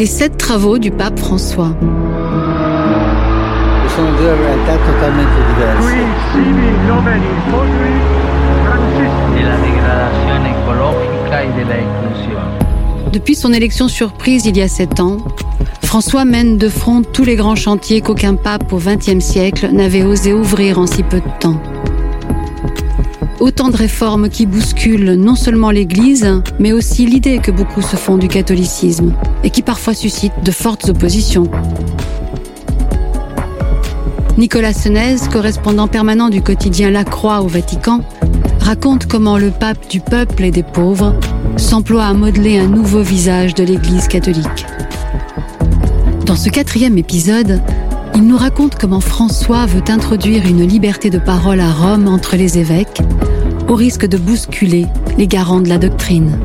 Les sept travaux du pape François. la de la. Depuis son élection surprise il y a sept ans, François mène de front tous les grands chantiers qu'aucun pape au XXe siècle n'avait osé ouvrir en si peu de temps. Autant de réformes qui bousculent non seulement l'Église, mais aussi l'idée que beaucoup se font du catholicisme et qui parfois suscitent de fortes oppositions. Nicolas Senez, correspondant permanent du quotidien La Croix au Vatican, raconte comment le pape du peuple et des pauvres s'emploie à modeler un nouveau visage de l'Église catholique. Dans ce quatrième épisode, il nous raconte comment François veut introduire une liberté de parole à Rome entre les évêques, au risque de bousculer les garants de la doctrine.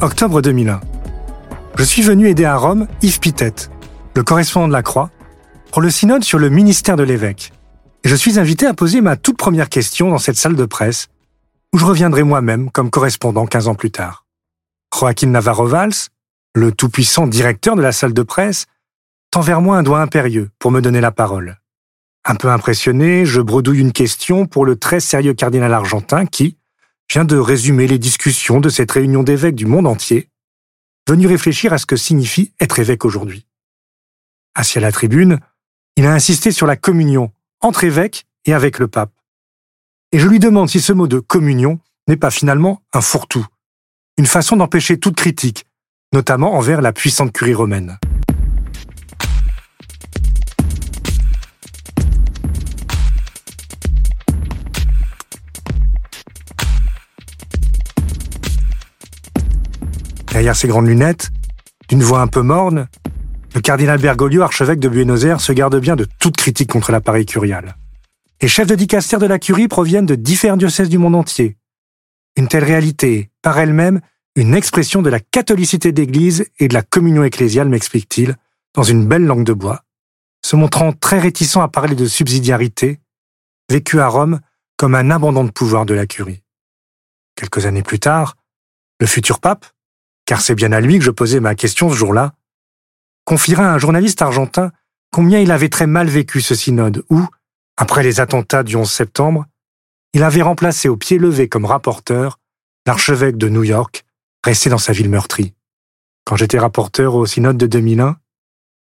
Octobre 2001. Je suis venu aider à Rome Yves Pitette, le correspondant de la Croix, pour le synode sur le ministère de l'évêque. Et je suis invité à poser ma toute première question dans cette salle de presse, où je reviendrai moi-même comme correspondant 15 ans plus tard. Joaquin Navarro Valls, le tout-puissant directeur de la salle de presse, tend vers moi un doigt impérieux pour me donner la parole. Un peu impressionné, je bredouille une question pour le très sérieux cardinal argentin qui vient de résumer les discussions de cette réunion d'évêques du monde entier, venu réfléchir à ce que signifie être évêque aujourd'hui. Assis à la tribune, il a insisté sur la communion entre évêques et avec le pape. Et je lui demande si ce mot de communion n'est pas finalement un fourre-tout, une façon d'empêcher toute critique, notamment envers la puissante curie romaine. Derrière ses grandes lunettes, d'une voix un peu morne, le cardinal Bergoglio, archevêque de Buenos Aires, se garde bien de toute critique contre l'appareil curial. Les chefs de dicaster de la curie proviennent de différents diocèses du monde entier. Une telle réalité par elle-même, une expression de la catholicité d'Église et de la communion ecclésiale, m'explique-t-il, dans une belle langue de bois, se montrant très réticent à parler de subsidiarité, vécu à Rome comme un abandon de pouvoir de la curie. Quelques années plus tard, le futur pape, car c'est bien à lui que je posais ma question ce jour-là, confiera à un journaliste argentin combien il avait très mal vécu ce synode où, après les attentats du 11 septembre, il avait remplacé au pied levé comme rapporteur l'archevêque de New York, resté dans sa ville meurtrie. Quand j'étais rapporteur au synode de 2001,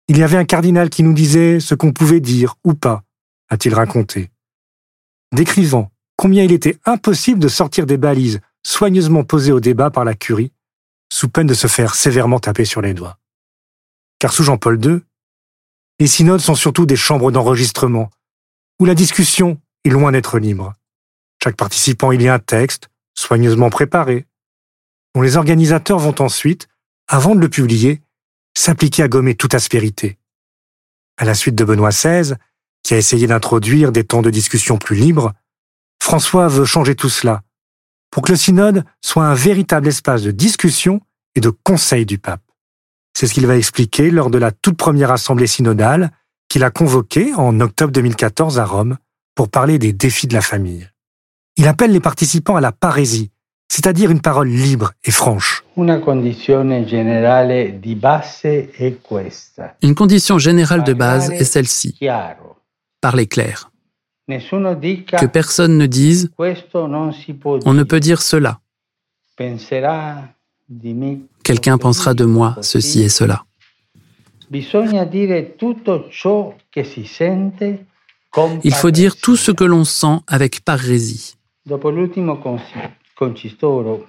il y avait un cardinal qui nous disait ce qu'on pouvait dire ou pas, a-t-il raconté, décrivant combien il était impossible de sortir des balises soigneusement posées au débat par la curie, sous peine de se faire sévèrement taper sur les doigts. Car sous Jean-Paul II, les synodes sont surtout des chambres d'enregistrement, où la discussion est loin d'être libre. Chaque participant y lit un texte, soigneusement préparé, dont les organisateurs vont ensuite, avant de le publier, s'appliquer à gommer toute aspérité. À la suite de Benoît XVI, qui a essayé d'introduire des temps de discussion plus libres, François veut changer tout cela, pour que le synode soit un véritable espace de discussion et de conseil du pape. C'est ce qu'il va expliquer lors de la toute première assemblée synodale qu'il a convoquée en octobre 2014 à Rome pour parler des défis de la famille. Il appelle les participants à la parésie, c'est-à-dire une parole libre et franche. Una condizione generale di base è questa. Une condition générale de base est celle-ci, parler clair. Que personne ne dise on ne peut dire cela, quelqu'un pensera de moi ceci et cela. Il faut dire tout ce que l'on sent avec parésie. Dopo l'ultimo consi- concistoro,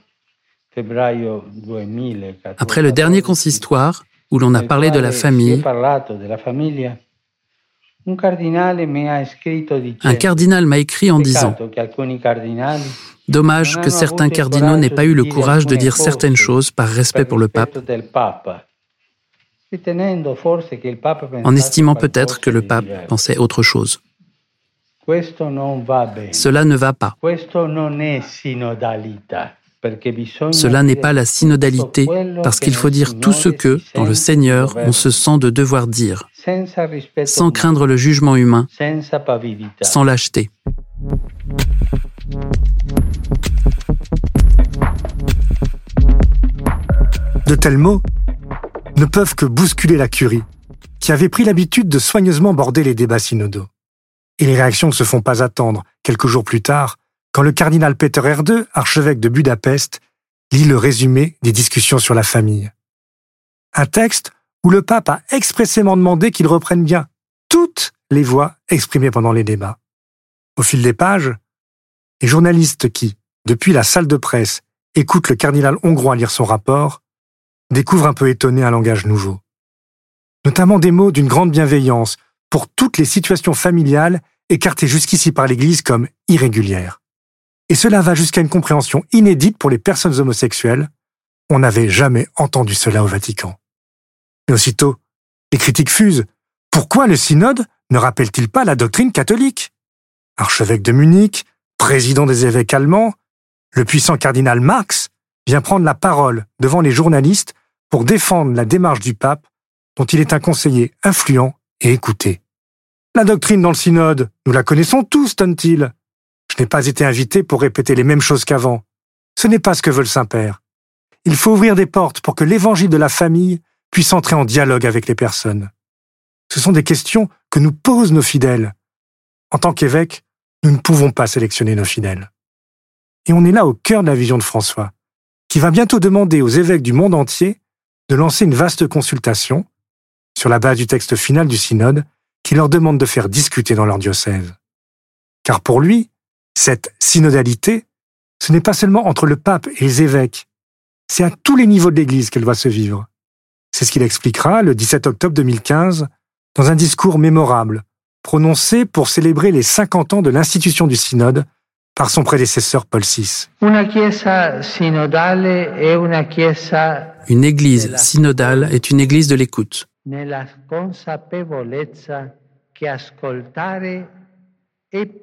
febbraio 2014, Après le dernier consistoire, où l'on a parlé de la famille, Un cardinal m'a écrit en disant Dommage que certains cardinaux n'aient pas eu le courage de dire certaines choses par respect pour le pape, en estimant peut-être que le pape pensait autre chose. Cela ne va pas. Cela n'est pas la synodalité, parce qu'il faut dire tout ce que, dans le Seigneur, on se sent de devoir dire, sans craindre le jugement humain, sans lâcheté. De tels mots ne peuvent que bousculer la curie, qui avait pris l'habitude de soigneusement border les débats synodaux. Et les réactions ne se font pas attendre, quelques jours plus tard, quand le cardinal Peter R2, archevêque de Budapest, lit le résumé des discussions sur la famille. Un texte où le pape a expressément demandé qu'il reprenne bien toutes les voix exprimées pendant les débats. Au fil des pages, les journalistes qui, depuis la salle de presse, écoutent le cardinal hongrois lire son rapport, découvrent un peu étonné un langage nouveau. Notamment des mots d'une grande bienveillance pour toutes les situations familiales écartées jusqu'ici par l'Église comme irrégulières. Et cela va jusqu'à une compréhension inédite pour les personnes homosexuelles. On n'avait jamais entendu cela au Vatican. Mais aussitôt, les critiques fusent. Pourquoi le synode ne rappelle-t-il pas la doctrine catholique? Archevêque de Munich, président des évêques allemands, le puissant cardinal Marx vient prendre la parole devant les journalistes pour défendre la démarche du pape dont il est un conseiller influent et écouté. La doctrine dans le synode, nous la connaissons tous, tonne-t-il. Je n'ai pas été invité pour répéter les mêmes choses qu'avant. Ce n'est pas ce que veut le Saint-Père. Il faut ouvrir des portes pour que l'évangile de la famille puisse entrer en dialogue avec les personnes. Ce sont des questions que nous posent nos fidèles. En tant qu'évêques, nous ne pouvons pas sélectionner nos fidèles. Et on est là au cœur de la vision de François, qui va bientôt demander aux évêques du monde entier de lancer une vaste consultation, sur la base du texte final du synode, qui leur demande de faire discuter dans leur diocèse. Car pour lui, cette synodalité, ce n'est pas seulement entre le pape et les évêques, c'est à tous les niveaux de l'Église qu'elle doit se vivre. C'est ce qu'il expliquera le 17 octobre 2015 dans un discours mémorable, prononcé pour célébrer les 50 ans de l'institution du synode par son prédécesseur Paul VI. Una chiesa sinodale è una chiesa Une église synodale est une église de l'écoute,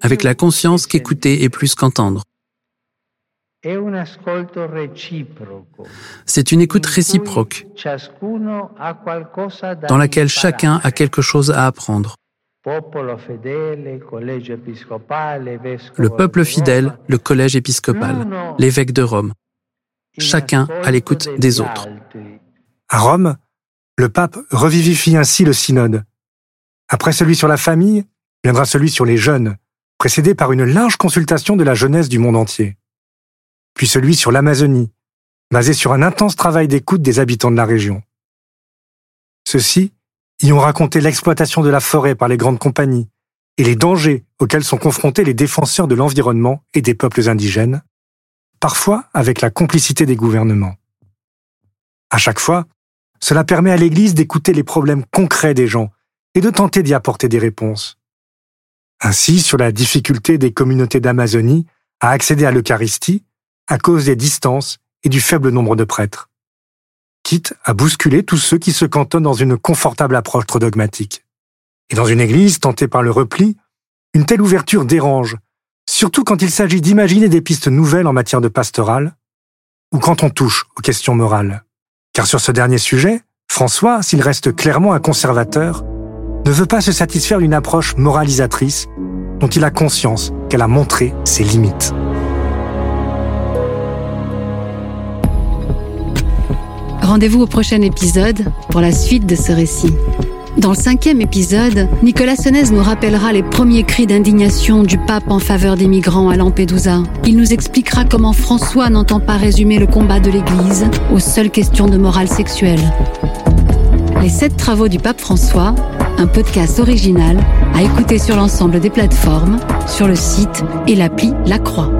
avec la conscience qu'écouter est plus qu'entendre. C'est une écoute réciproque, dans laquelle chacun a quelque chose à apprendre. Le peuple fidèle, le collège épiscopal, l'évêque de Rome, chacun à l'écoute des autres. À Rome, le pape revivifie ainsi le synode. Après celui sur la famille, viendra celui sur les jeunes, précédé par une large consultation de la jeunesse du monde entier. Puis celui sur l'Amazonie, basé sur un intense travail d'écoute des habitants de la région. Ceux-ci y ont raconté l'exploitation de la forêt par les grandes compagnies et les dangers auxquels sont confrontés les défenseurs de l'environnement et des peuples indigènes, parfois avec la complicité des gouvernements. À chaque fois, cela permet à l'Église d'écouter les problèmes concrets des gens et de tenter d'y apporter des réponses. Ainsi, sur la difficulté des communautés d'Amazonie à accéder à l'Eucharistie à cause des distances et du faible nombre de prêtres, quitte à bousculer tous ceux qui se cantonnent dans une confortable approche trop dogmatique. Et dans une Église tentée par le repli, une telle ouverture dérange, surtout quand il s'agit d'imaginer des pistes nouvelles en matière de pastorale ou quand on touche aux questions morales. Car sur ce dernier sujet, François, s'il reste clairement un conservateur, ne veut pas se satisfaire d'une approche moralisatrice dont il a conscience qu'elle a montré ses limites. Rendez-vous au prochain épisode pour la suite de ce récit. Dans le cinquième épisode, Nicolas Senez nous rappellera les premiers cris d'indignation du pape en faveur des migrants à Lampedusa. Il nous expliquera comment François n'entend pas résumer le combat de l'Église aux seules questions de morale sexuelle. Les sept travaux du pape François, un podcast original à écouter sur l'ensemble des plateformes, sur le site et l'appli La Croix.